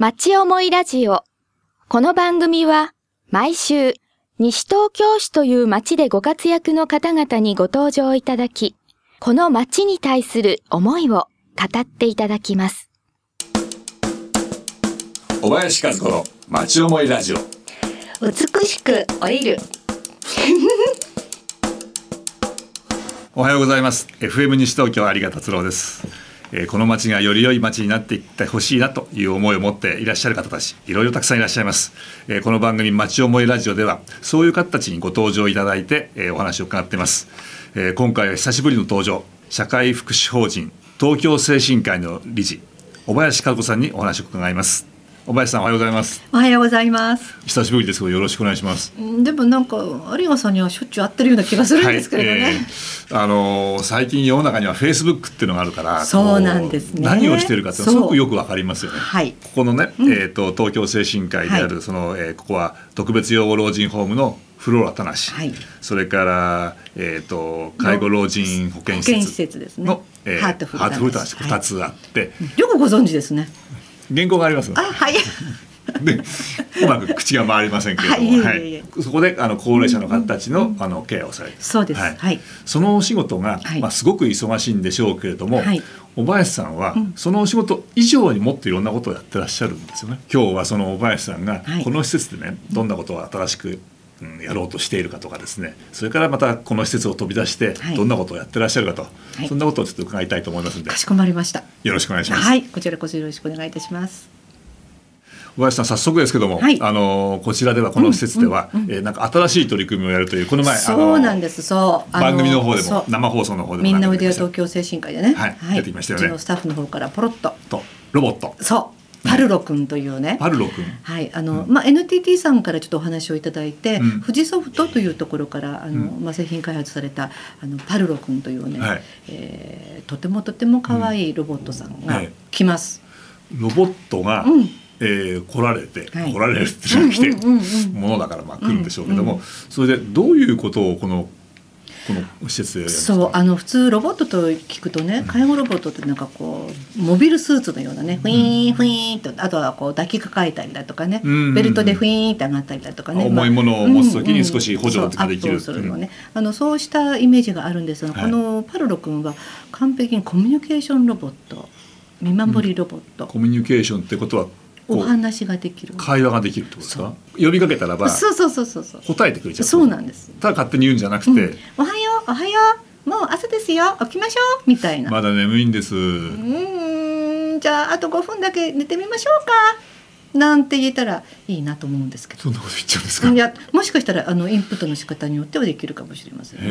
町思いラジオ。この番組は毎週西東京市という町でご活躍の方々にご登場いただき、この町に対する思いを語っていただきます。小林和子の町思いラジオ美しく降りる。おはようございます FM 西東京有賀達郎です、えーこの町がより良い町になっていってほしいなという思いを持っていらっしゃる方たちいろいろたくさんいらっしゃいます、えーこの番組町思いラジオではそういう方たちにご登場いただいて、えーお話を伺っています、えー今回は久しぶりの登場社会福祉法人東京精神科医の理事小林和子さんにお話を伺います。小林さんおはようございます。おはようございます。久しぶりですよろしくお願いします。うんでもなんか有賀さんにはしょっちゅう会ってるような気がするんですけれどね。はいえーあのー最近世の中にはフェイスブックっていうのがあるからそうなんですね。何をしてるかっていうのはすごくよくわかりますよね。はい。ここのね、えー、と東京聖新会である、はその、えーここは特別養護老人ホームのフローラ田無、はい。それから、えー、と介護老人保健施設保健施設ですね。の、えーハートフル田無ハートフル田無はい2つあって、よくご存知ですね。原稿がありますのあ、はい。でうまく口が回りませんけれども、はいそこであの高齢者の方たちの,、あのケアをされて。るそうです。はい。そのお仕事が、はい。まあ、すごく忙しいんでしょうけれども、はい。小林さんは、うん。そのお仕事以上にもっといろんなことをやってらっしゃるんですよね。今日はその小林さんがはい。この施設でね、どんなことを新しく、うん、やろうとしているかとかですねそれからまたこの施設を飛び出してはいどんなことをやってらっしゃるかと、いそんなことをちょっと伺いたいと思いますので、かしこまりました。よろしくお願いします。はい、こちらこそよろしくお願いいたします。小林さん早速ですけども、はいあのこちらではこの施設では、えーなんか新しい取り組みをやるというこの前あそのうなんです。そう。番組の方でも生放送の方でもみんなおいでよ東京精神科医でね。はい出てきましたよねうちのスタッフの方からポロッと。とロボットそう。パルロ君というね。パルロ君。はい、あの、まあ、NTT さんからちょっとお話をいただいて、うん。富士ソフトというところから、あの、うん。まあ、製品開発された。あのパルロ君というね、はい。えーとてもとても可愛いロボットさんがはい。来ます。ロボットが、うん。えー来られて、はい。来られるっていうのが来て、うんうんうんうんものだからまあ来るんでしょうけども、うんうん。それでどういうことをこのこの施設そうあの普通ロボットと聞くとね介護ロボットってなんかこうモビルスーツのようなねフィーンフィーンとあとはこう抱きかかえたりだとかね、うん。うんうんベルトでフィーンって上がったりだとかね、重いものを持つ時に少し補助ができるそう。するのね、あのそうしたイメージがあるんですが、はい。このパルロ君は完璧にコミュニケーションロボット見守りロボット、コミュニケーションってことはお話ができる。会話ができるってことですか？呼びかけたらばそうそうそうそうそう。答えてくれちゃうそうなんです、ただ勝手に言うんじゃなくて、うん。おはようおはようもう朝ですよ。起きましょう。みたいな。まだ眠いんです、うーん。じゃああと5分だけ寝てみましょうか。なんて言えたらいいなと思うんですけど。そんなこと言っちゃうんですか？いやもしかしたらあのインプットの仕方によってはできるかもしれません。ね、へ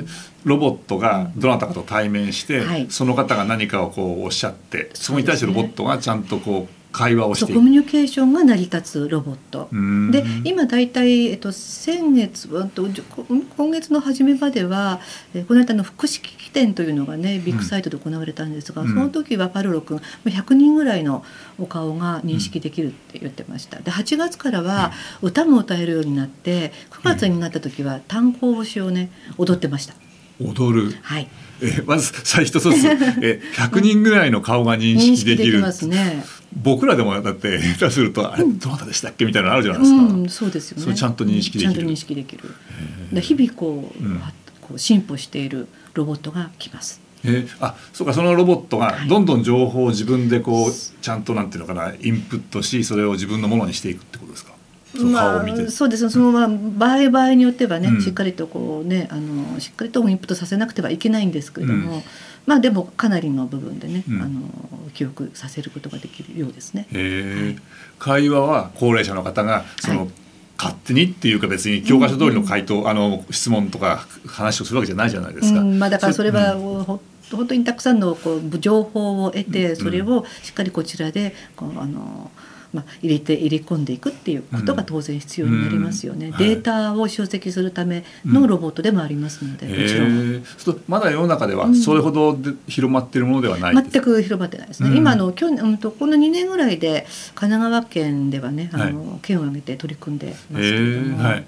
えロボットがどなたかと対面して、はい。その方が何かをこうおっしゃってそこに対してロボットがちゃんとこう会話をしてコミュニケーションが成り立つロボット。で今大体、えっと、先月今月の初めまでは、えーこの間の福祉機器展というのがねビッグサイトで行われたんですが、うん。その時はパルロ君100人ぐらいのお顔が認識できるって言ってました。で8月からは歌も歌えるようになって9月になった時は単行節をね踊ってました。踊る。はい、えまず最初一つ え100人ぐらいの顔が認認識できる。識できますね。僕らでもだって下手するとあれどなたでしたっけみたいなのあるじゃないですか、うん、そうですよね。ちゃんと認識できる。ちゃんと認識できる。で日々こう,、うん。こう進歩しているロボットが来ます。えあそうかそのロボットがはい。どんどん情報を自分でこうちゃんとなんていうのかなインプットしそれを自分のものにしていくってことですか？まあ、そうです。ねそのまあ場合場合によってはね、うん。しっかりとこうねあのしっかりとインプットさせなくてはいけないんですけれども、うん。まあでもかなりの部分でね、うん。あの記憶させることができるようですね。はい。会話は高齢者の方がその、はい。勝手にっていうか別に教科書通りの回答、あの質問とか話をするわけじゃないじゃないですか。うん。まあ、だからそれは、本当にたくさんのこう情報を得てん。それをしっかりこちらでこうあの、まあ、入れて入れ込んでいくっていうことが当然必要になりますよね、うん。はい。データを集積するためのロボットでもありますので、もちろん。まだ世の中ではうん。それほどで広まっているものではない。全く広まってないですね、うん。今あの去年、うん、とこの2年ぐらいで神奈川県ではねあの、は県を挙げて取り組んでますけれども、はい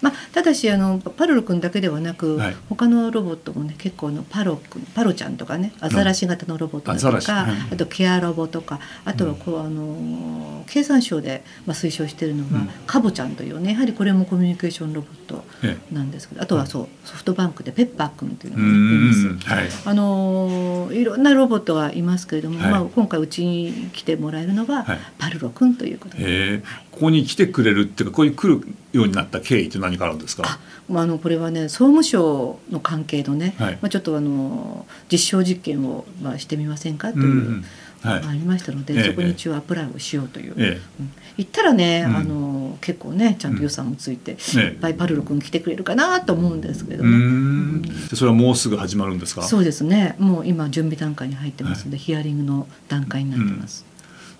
まあ、ただしあのパルロ君だけではなく、はい。他のロボットもね結構あのパロ君パロちゃんとかねアザラシ型のロボットとか、はいあとケアロボとかあとはこう、あの経産省で、まあ、推奨しているのが、うん。カボちゃんというねやはりこれもコミュニケーションロボットえなんですけどあとはそうソフトバンクでペッパー君というえうのがねいます。んはい。あのいろんなロボットがいますけれども、はい。まあ、今回うちに来てもらえるのが、はい。パルロ君ということで、へえ。ここに来てくれるっていうかここに来るようになった経緯って何かあるんですか？あまあ、あのこれはね総務省の関係のね、はい。まあ、ちょっとあの実証実験を、まあ、してみませんかという、うんうん。はい。ありましたので、ええそこに一応アプライをしようという、えうん。行ったらね、うん。あの結構ねちゃんと予算もついて、ええいっぱいパルロ君来てくれるかなと思うんですけれえうん。でそれはもうすぐ始まるんですか？そうですね。もう今準備段階に入ってますので、ヒアリングの段階になってます。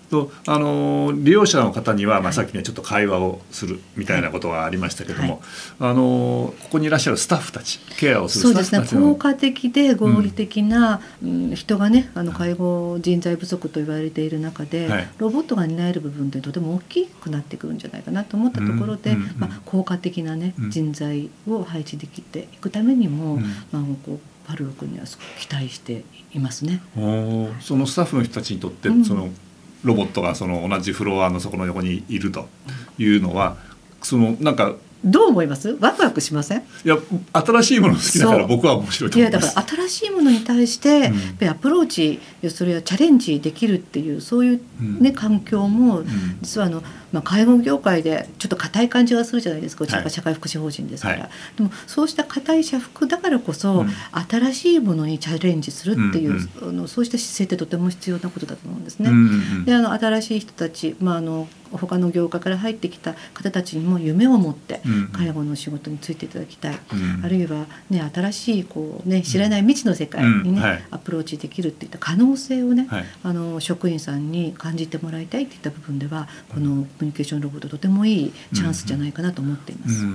とあの利用者の方には、まあ、はいさっきねちょっと会話をするみたいなことがありましたけども、あのここにいらっしゃるスタッフたちケアをすそうですね。るスタッフたちの効果的で合理的な、うん人がねあの介護人材不足と言われている中で、はい。ロボットが担える部分ってとても大きくなってくるんじゃないかなと思ったところで、うんうんうん。まあ、効果的な、ねうん。人材を配置できていくためにも、うん。まあ、こうパルロ君にはすごく期待していますね。そのスタッフの人たちにとって、うん。そのロボットがその同じフロアのそこの横にいるというのはそのなんかどう思います？ワクワクしません？いや新しいもの好きだから僕は面白いとい思います。やだから新しいものに対して、うん。アプローチそれはチャレンジできるっていうそういう、ねうん。環境もん。実はあの、まあ、介護業界でちょっと硬い感じがするじゃないですか。うちは社会福祉法人ですから、はい。でもそうした硬い社服だからこそ、うん。新しいものにチャレンジするっていう、うんあのそうした姿勢ってとても必要なことだと思うんですね。うんうん。であの新しい人たち、まあ、あの他の業界から入ってきた方たちにも夢を持ってうん介護の仕事についていただきたい、うん。あるいは、ね、新しいこう、ね、知らない未知の世界に、ねうん。はい。アプローチできるっていった可能性をね、はい。あの職員さんに感じてもらいたいっていった部分ではこのコミュニケーションロボットとてもいいチャンスじゃないかなと思っています。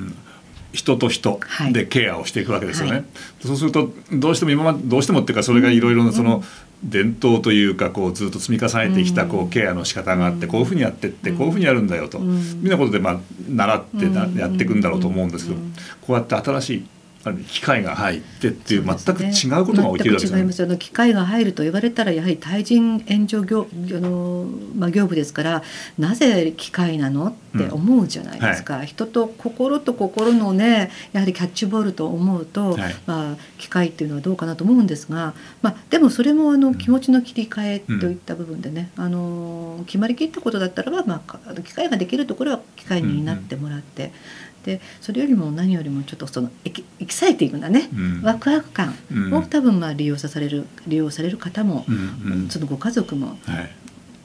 うん人と人はい。でケアをしていくわけですよね。はい。そうするとどうしても今までどうしてもっていうかそれがいろいろなその、うん。伝統というかこうずっと積み重ねてきたこううんケアの仕方があってうん。こういうふうにやってってうん。こういうふうにやるんだよと。うん。みんなことでまあ習ってやっていくんだろうと思うんですけどうん。こうやって新しい機械が入ってっていう全く違うことが起きるわけですよね全く違いま。す。あの機械が入ると言われたらやはり対人援助業あの、まあ、業務ですからなぜ機械なのって思うじゃないですか、人と心と心のねやはりキャッチボールと思うと、はい。まあ、機械っていうのはどうかなと思うんですが、まあ、でもそれもあの気持ちの切り替えといった部分でね、あの決まりきったことだったらば、まあか、機械ができるところは機械になってもらって。でそれよりも何よりもちょっとそのエキエキサイティングなね、うん。ワクワク感うん。を多分まあ利用される利用される方も、うんうん。そのご家族も、はい。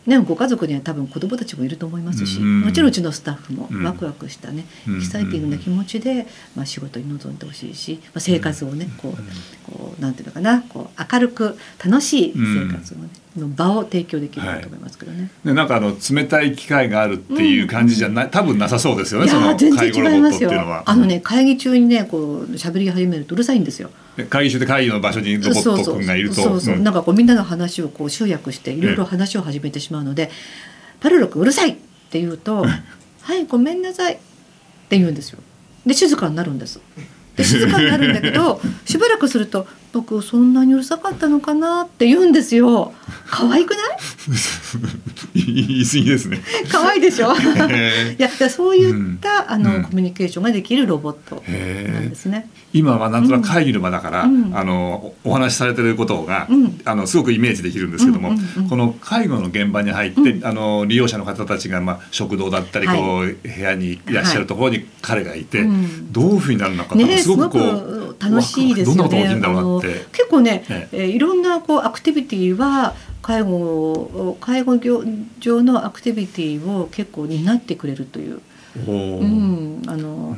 ね、ご家族には多分子どもたちもいると思いますし、うん。もちろんうちのスタッフもうん。ワクワクしたね、うん。エキサイティングな気持ちで、まあ、仕事に臨んでほしいし、まあ、生活をねこうこうなんていうのかなこう明るく楽しい生活をね、の場を提供できるかと思いますけどね。でなんかあの冷たい機械があるっていう感じじゃない、多分なさそうですよねいやその介護ロ然違いますよボットっていうのは。あのね会議中にねこう喋り始めるとうるさいんですよ。で会議中で会議の場所にロボット君がいるとそうそううんなんかこうみんなの話をこう集約していろいろ話を始めてしまうので「パルロ君うるさい!」って言うと「はいごめんなさい」って言うんですよ。で静かになるんです。で静かになるんだけどしばらくすると「僕そんなにうるさかったのかな?」って言うんですよ。可愛くない？言い過ぎですね。可愛いでしょ？へいやそういった、あのうん。コミュニケーションができるロボットなんですね。今はなんとなく会議の場だから、うん。あのおお話しされてることが、うん。あのすごくイメージできるんですけども、うんうんうん。この介護の現場に入って、うん。あの利用者の方たちが、まあ、食堂だったり、はい。こう部屋にいらっしゃるところに彼がいて、うん。どういうふうになるのかねすごすごくこくう楽しいですよね。結構ね、ええ。ーいろんなこうアクティビティは介護介護業上のアクティビティを結構担ってくれるという、うん、あの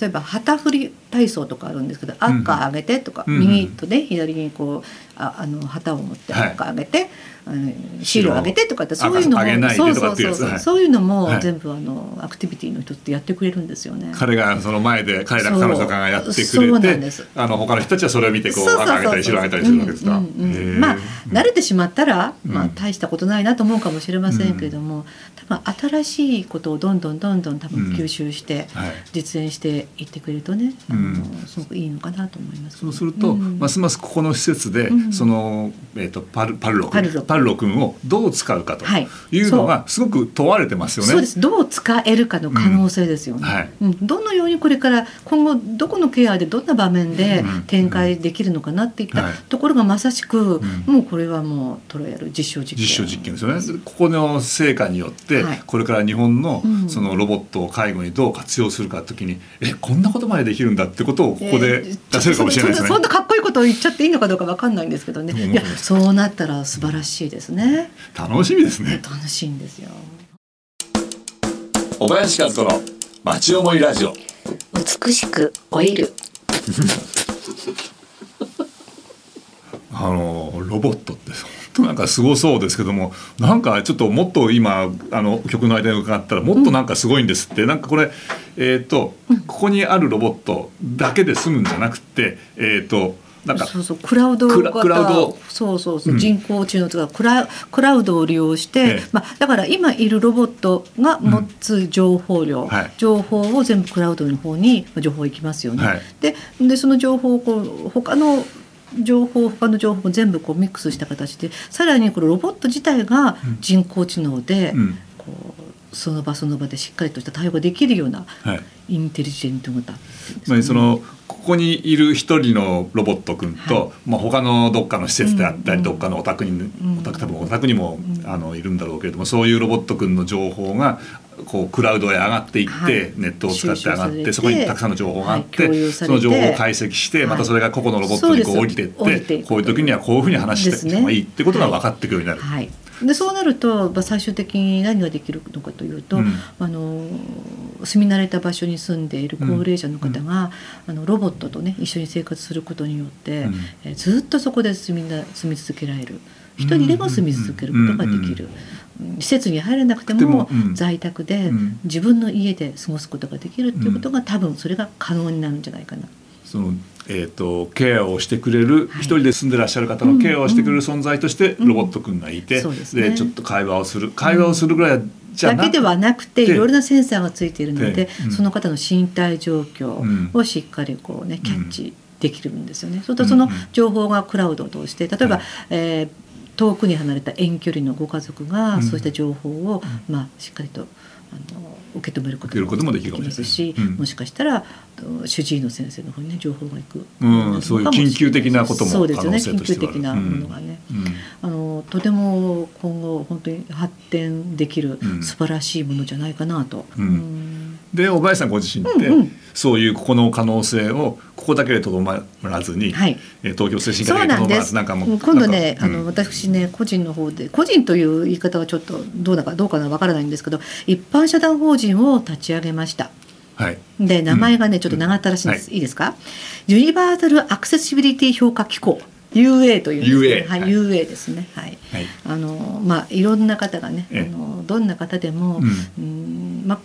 例えば旗振り体操とかあるんですけど赤上げてとか、うん右とね左にこうああの旗を持ってはい。赤上げて、あのシールを上げてとかってそういうのもそうそうそうそうってい。そういうのもはい。全部あのアクティビティの一つでやってくれるんですよね。彼がその前で彼らそう彼女がやってそうくれてなんです。あの他の人たちはそれを見てこうそうそうそう赤あげたり白あげたりするわけですか。まあ慣れてしまったら、まあうん。大したことないなと思うかもしれませんけれども、多分新しいことをどんどんどんどん多分吸収してはい。実演していってくれるとね、あうん。のすごくいいのかなと思います。そうすると、うん。ますますここの施設で、うん。その、えー、とパルパルロ君パルロ君をどう使うかとはい。いうのがすごく問われてますよね。そうです。どう使えるかの可能性ですよね、うん。はい。うん。どのようにこれから今後どこのケアでどんな場面でうん。展開できるのかなっていったはい。ところがまさしく、うん。もうこれはもうトロヤル実証実験。実証実験ですよね。ここの成果によって、はいこれから日本のうんそのロボットを介護にどう活用するかときに、えこんなことまでできるんだってことをここで出せるかもしれないですね。そんなかっこいいことを言っちゃっていいのかどうかわかんないんですけどね。うんいや、そうなったら素晴らしいですね。楽しみですね。楽しいんですよ。小林和子の町思いラジオ。美しく老いる。あのロボットってなんかすごそうですけどもなんかちょっともっと今あの曲の間に伺ったらもっとなんかすごいんですって、なんかこれえっ、とここにあるロボットだけで済むんじゃなくてえっ、となんかそうそうクラウドクラウド。そうそうそう、うん。人工知能とかクラクラウドを利用して、ええ。まあだから今いるロボットが持つ情報量、はい。情報を全部クラウドの方にまあ情報いきますよね。はい。ででその情報をこう他の情報他の情報も全部こうミックスした形でさらにこのロボット自体が人工知能で、うん。こうその場その場でしっかりとした対応ができるようなはい。インテリジェント型つまりそのここにいる一人のロボット君と、はい。まあ他のどっかの施設であったり、うんどっかのお宅に、ん。お宅多分お宅にも、うん。あのいるんだろうけれどもそういうロボット君の情報がこうクラウドへ上がっていって、はい。ネットを使って上がっててそこにたくさんの情報があって、その情報を解析して、はい。またそれが個々のロボットにこう降りていってこういう時にはこういうふうに話していった方がいいってことが分かってくるようになる。はい、でそうなると、まあ、最終的に何ができるのかというと、うん。あの住み慣れた場所に住んでいる高齢者の方が、あのロボットとね一緒に生活することによって、うん。えーずっとそこで住みな住み続けられる。一人でも住み続けることができる。施設に入れなくてでも在宅でうん。自分の家で過ごすことができるっていうことが多分それが可能になるんじゃないかな。そのえー、とケアをしてくれるはい。一人で住んでらっしゃる方のケアをしてくれる存在としてうん。ロボット君がいて、そうですね。ちょっと会話をする会話をするぐらいじゃなくだけではなくてでいろいろなセンサーがついているのでで、うん。その方の身体状況をしっかりこうねキャッチできるんですよね。そうするとその情報がクラウドを通して例えば、はいえー遠くに離れた遠距離のご家族うん。がそうした情報を、まあ、しっかりとあの受け止めることもできますし、うん。もしかしたらと主治医の先生の方にね情報がいく、うんそういう緊急的なこともそうですよね。緊急的なものがね。うん。あのとても今後本当に発展できるうん。素晴らしいものじゃないかなと。うん。うんで小林さんご自身って、うんうん。そういうここの可能性をここだけでとどまらずに、はい。えー東京精神科でとどまら。ずなんかもう今度ね、あのなんかうん。私ね個人の方で個人という言い方はちょっとどうだかどうかなわからないんですけど、一般社団法人を立ち上げました。はい。で名前がね、ちょっと長ったらしいんです。い、いですか？ユニバーサルアクセシビリティ評価機構。UA というんです、UA はい、はい。UA ですね。はい。はい。あのまあいろんな方がね、あえ。えのどんな方でも、うん。うんまあ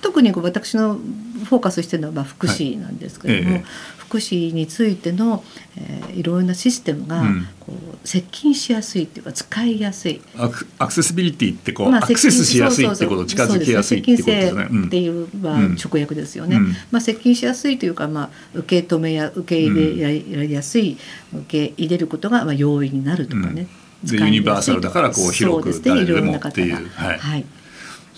特にこう私のフォーカスしてるのはまあ福祉なんですけども、はい。ええ。福祉についての、えーいろんなシステムが、うん。こう接近しやすいっていうか使いやすい。アクアクセシビリティってこう、まあアクセスしやすいってこと近づきやすい？ってことですね。っていう、まあうん直訳ですよね。うん。まあ接近しやすいというか、まあ受け止めや受け入れやすい、受け入れることがまあ容易になるとかね。うん。でユニバーサルだからこう広くそうですね。誰でもいろんな方が。っていうはい。はい。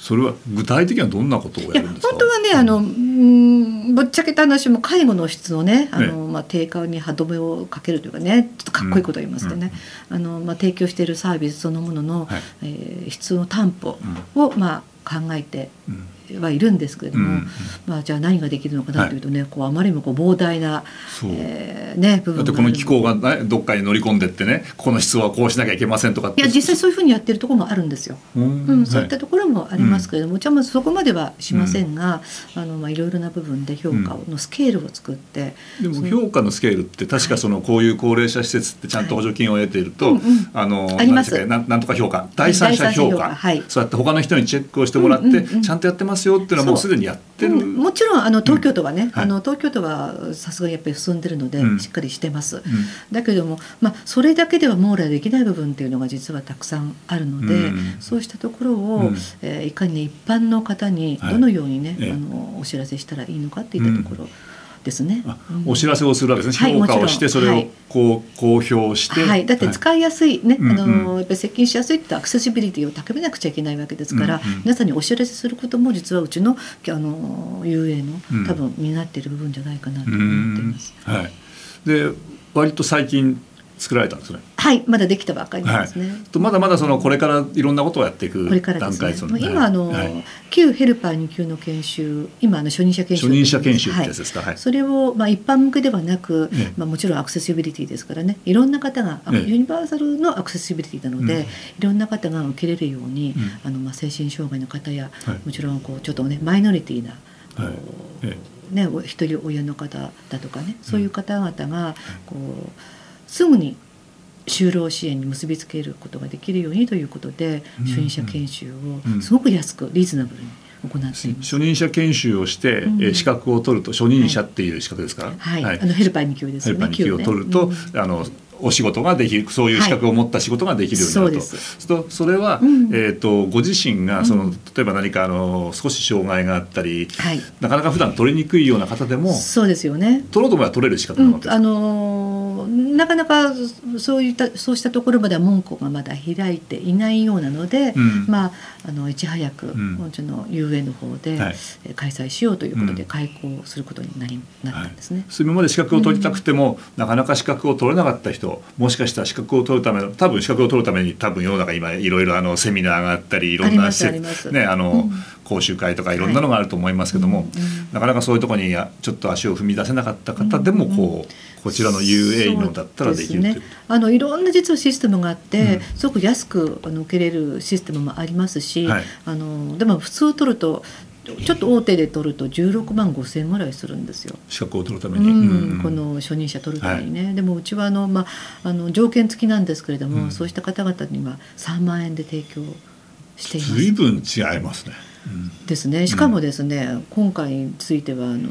それは具体的にはどんなことをいややるんですか？本当はねあのうんぶっちゃけた話も介護の質のねあの、まあ、低下に歯止めをかけるというかねちょっとかっこいいことを言いますとね、あのまあ、提供しているサービスそのものの、はい。えー質の担保を、まあ、考えてうんはいるんですけれども、うん。うんまあ、じゃあ何ができるのかなというとね、こうあまりにもこう膨大な、えーね、部分だってこの機構が、ね、どっかに乗り込んでってねこの質はこうしなきゃいけませんとかって。いや実際そういうふうにやってるところもあるんですよ。うん。うん、そういっはいたところもありますけれども、うちはまずそこまではしませんが、あのまあいろいろな部分で評価のスケールを作って、でも評価のスケールって確かそのこういう高齢者施設ってちゃんと補助金を得ていると、はいうんうん。あのあります。なんとか評価第三者評価、はい。そうやって他の人にチェックをしてもらって、うんうんうん。ちゃんとやってますよっていうのはもうすでにやってる、うんもちろんあの東京都はね、はい。あの東京都はさすがにやっぱり進んでるので、うん。しっかりしてます。うん。だけども、まあ、それだけでは網羅できない部分っていうのが実はたくさんあるので、うん。そうしたところを、うん。えーいかにね一般の方にはい。どのようにね、ええ。あのお知らせしたらいいのかっていったところですね。あうんお知らせをするわけですね、はい評価をしてそれをこう公表して、はい、だって使いやすいね、うんあのうんやっぱり接近しやすいってアクセシビリティを高めなくちゃいけないわけですから、皆さんにお知らせすることも実はうちのあの遊泳のうん。多分担っている部分じゃないかなとう思っていんます。はい、で割と最近作られたんですね。はい、まだできたばっかりなんはいですね。、とまだまだそのこれからいろんなことをやっていくこれから段ですね。階ですよね。今あの、はい。旧ヘルパー2級の研修、今あの初任者研修初任者研修ってはいやつですか、はい。それをまあ一般向けではなく、ええ。まあもちろんアクセシビリティですからね、いろんな方が、あええ。ユニバーサルのアクセシビリティなので、うん。いろんな方が受けれるように、うん。あのまあ精神障害の方や、はい。もちろんこうちょっとねマイノリティな、はい。えねお一人親の方だとかね、そういう方々がこうすぐに就労支援に結びつけることができるようにということで、うん初任者研修うん。をすごく安くリーズナブルに行っています。初任者研修をして、うん。えー資格を取ると初任者っていう資格ですか、はい、あのヘルパー2級ですよね。ヘルパー2級を取ると、級ねあのお仕事ができるそういう資格を持った仕事ができるようになると、はいそそれは、うん。えー、とご自身がその、うん例えば何かあの少し障害があったりはい、なかなか普段取りにくいような方でもそうですよね。取ろうと思えば取れる資格うんなわけ、です、あのーなかなかそういったそうしたところまでは門戸がまだ開いていないようなので、うん。まああのいち早く、ん。うちの遊園の方で、開催しようということでうん。開講することになりなったんですね。それ今まで資格を取りたくても、なかなか資格を取れなかった人もしかしたら資格を取るための多分資格を取るために多分世の中今いろいろあのセミナーがあったりいろんなねあの、うん。講習会とかいろんなのがあると思いますけども、うんうん。なかなかそういうところにやちょっと足を踏み出せなかった方でもこう、こちらの UA のだったらできるね、あのいろんな実はシステムがあって、うん。すごく安くあの受けれるシステムもありますし、はい。あのでも普通取るとちょっと大手で取ると16万5千円ぐらいするんですよ。資格を取るためうに、んうん。この初任者取るためにね、でもうちはあの、まあ、あの条件付きなんですけれども、うん。そうした方々には3万円で提供しています。随分違いますね。うん。ですね。しかもですね、今回についてはあの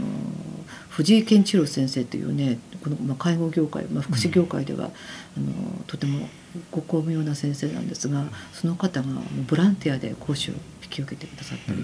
藤井健一郎先生というねこの、まあ、介護業界、まあ、福祉業界では、あのとてもご巧妙な先生なんですがその方がボランティアで講師を引き受けてくださったり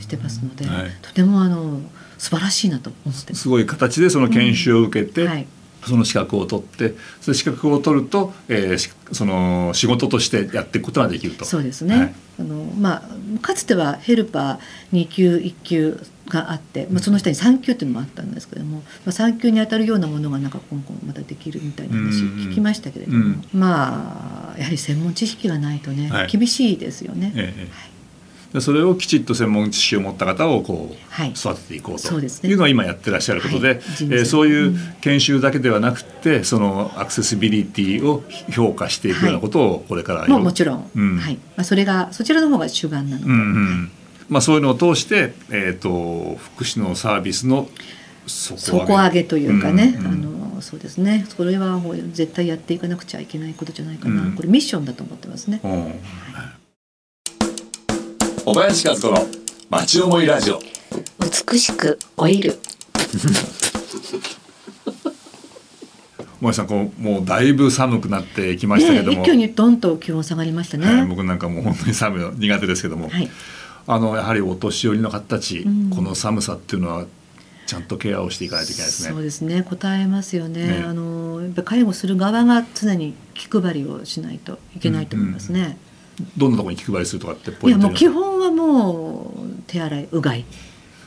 してますので、はい。とてもあの素晴らしいなと思って。ます。すごい形でその研修を受けて、はい。その資格を取ってその資格を取ると、えーしその仕事としてやっていくことができると。そうですね、はい。あのまあ、かつてはヘルパー2級1級があって、まあ、その下に3級っていうのもあったんですけども、まあ、3級に当たるようなものがなんか今後またできるみたいな話うん聞きましたけれども、うん。まあやはり専門知識がないとね、はい厳しいですよね。ええでそれをきちっと専門知識を持った方をこうはい。育てていこうというのは今やってらっしゃることで、はい。人材えーそういう研修だけではなくてそのアクセシビリティを評価していくようなことをこれからもうもちろん、うん。はい。まあ、それがそちらの方が主眼なので、うんうんまあ、そういうのを通して、えー、と福祉のサービスの底底上げ。というかね、うんうん。あのそうですね。それはもう絶対やっていかなくちゃいけないことじゃないかな、うん。これミッションだと思ってますね。うん。小林和子の町思いラジオ。美しく老いる。萌さんこうもうだいぶ寒くなってきましたけども、ね、一挙にドンと気温下がりましたね。はい僕なんかもう本当に寒いの苦手ですけども、はいあのやはりお年寄りの方たち、うん。この寒さっていうのはちゃんとケアをしていかないといけないですね。そうですね。答えますよね。ね。あのやっぱ介護する側が常に気配りをしないといけないと思いますね、どんなところに気配りするとかってポいやもう基本はもう手洗いうがい。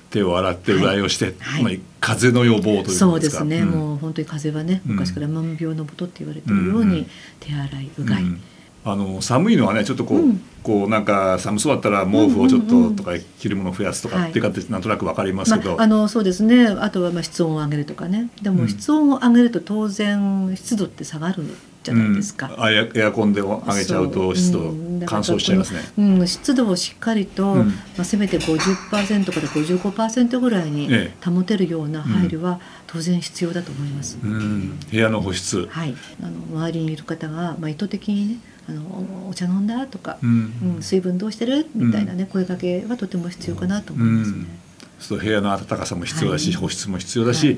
手を洗ってうがいをして、はい。まあ風邪の予防というそうですすね、ん。もう本当に風邪はねうん。昔から万病のもとって言われているように、うんうん。手洗いうがい、うん。あの寒いのはねちょっとこう、うんこうなんか寒そうだったら毛布をちょっうんうんうんととか着るものを増やすとかはいっていう形なんとなくわかりますけど、まあ、あのそうですね。あとはまあ室温を上げるとかね。でうん。も室温を上げると当然湿度って下がるじゃないですか。うん。あエアエアコンで上げちゃうと湿度乾燥しちゃいますね。うん、湿度をしっかりと、うん。まあ、せめて50%から55%ぐらいにえ。保てるような配慮は当然必要だと思います。うん、部屋の保湿、はい、あの周りにいる方が、まあ、意図的にねあのおお茶飲んだとか、うん。うん、水分どうしてるみたいなね、声かけはとても必要かなと思いますね。そう部屋の暖かさも必要だし、はい。保湿も必要だし、はい。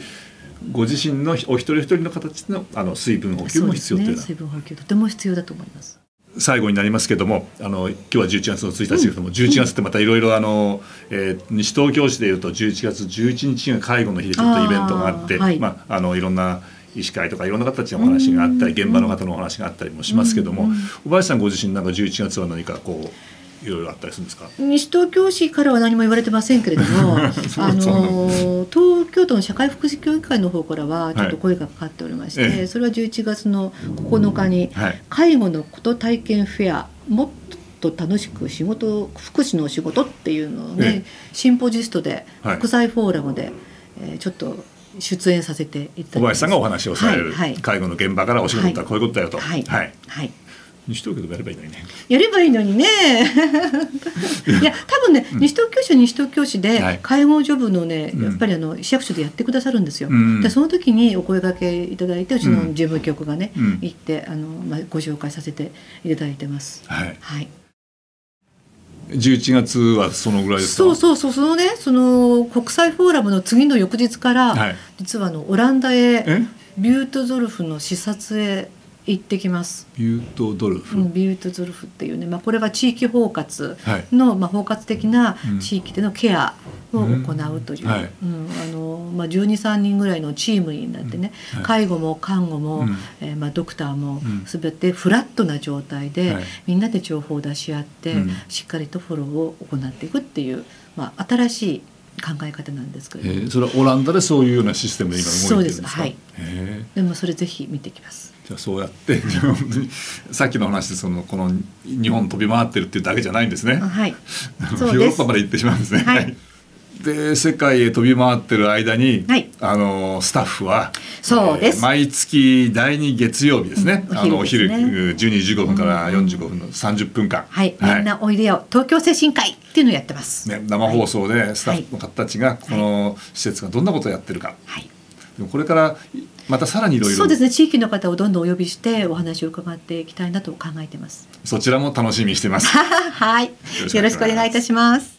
ご自身のお一人一人の形のあの水分補給も必要というね、水分補給とても必要だと思います。最後になりますけどもあの今日は11月の1日ですけども、11月ってまたいろいろあの、えー西東京市でいうと11月11日が介護の日でちょっとイベントがあってまあ、あのいろんな医師会とかいろんな方たちのお話があったりうん。現場の方のお話があったりもしますけども、うん小林さんご自身なんか11月は何かこういろいろあったりするんですか？西東京市からは何も言われてませんけれども あの東京都の社会福祉協議会の方からはちょっと声がかかっておりまして、ええ。それは11月の9日にはい。介護のこと体験フェアもっと楽しく仕事福祉のお仕事っていうのをね、え。シンポジストではい。国際フォーラムで、えーちょっと出演させていただ小林さんがお話をされる、はいはい。介護の現場からお仕事ったらこういうことだよと、はい。はい、はい。西東京でもやればいいのにね。やればいいのにね。いや多分ね、西東京市は西東京市で、はい。介護ジョブのねうん。やっぱりあの市役所でやってくださるんですよ。うん。でその時にお声掛けいただいてうちのうん。事務局がね、うん。行ってあの、まあ、ご紹介させていただいてます。はい。はい。11月はそのぐらいですか？そうそうそうそのねその国際フォーラムの次の翌日から、はい。実はあのオランダへえ？ビュートゾルフの視察へ行ってきます。ビュートドルフ、うん、ビュートゾルフっていうね、まあ、これは地域包括はい。の、まあ、包括的なうん。地域でのケアを行うという、うんはい。うんあのまあ、12、3人ぐらいのチームになってね、うん。はい。介護も看護も、うん。えーまあ、ドクターもうん。すべてフラットな状態で、はい。みんなで情報を出し合って、うん。しっかりとフォローを行っていくっていう、まあ、新しい考え方なんですけども、ーそれはオランダでそういうようなシステムで今動いてるんですか？そうです。はい。へでもそれぜひ見てきます。ーじゃあそうやって さっきの話でそのこの日本飛び回ってるっていうだけじゃないんですね。あはい。ヨーロッパまで行ってしまうんですね。はいで世界へ飛び回ってる間に、はい。あのスタッフはそうです。えー毎月第2月曜日ですね、うんあのお昼お昼ですね12時15分からうん45分の30分間、はい、みんなおいでよ。東京精神科医っていうのをやってます。ね、生放送でスタッフの方たちがこの施設がどんなことをやってるか、はい。でもこれからまたさらにいろいろそうですね。地域の方をどんどんお呼びしてお話を伺っていきたいなと考えてます。そちらも楽しみにしてます。はい。よろしくお願いいたします。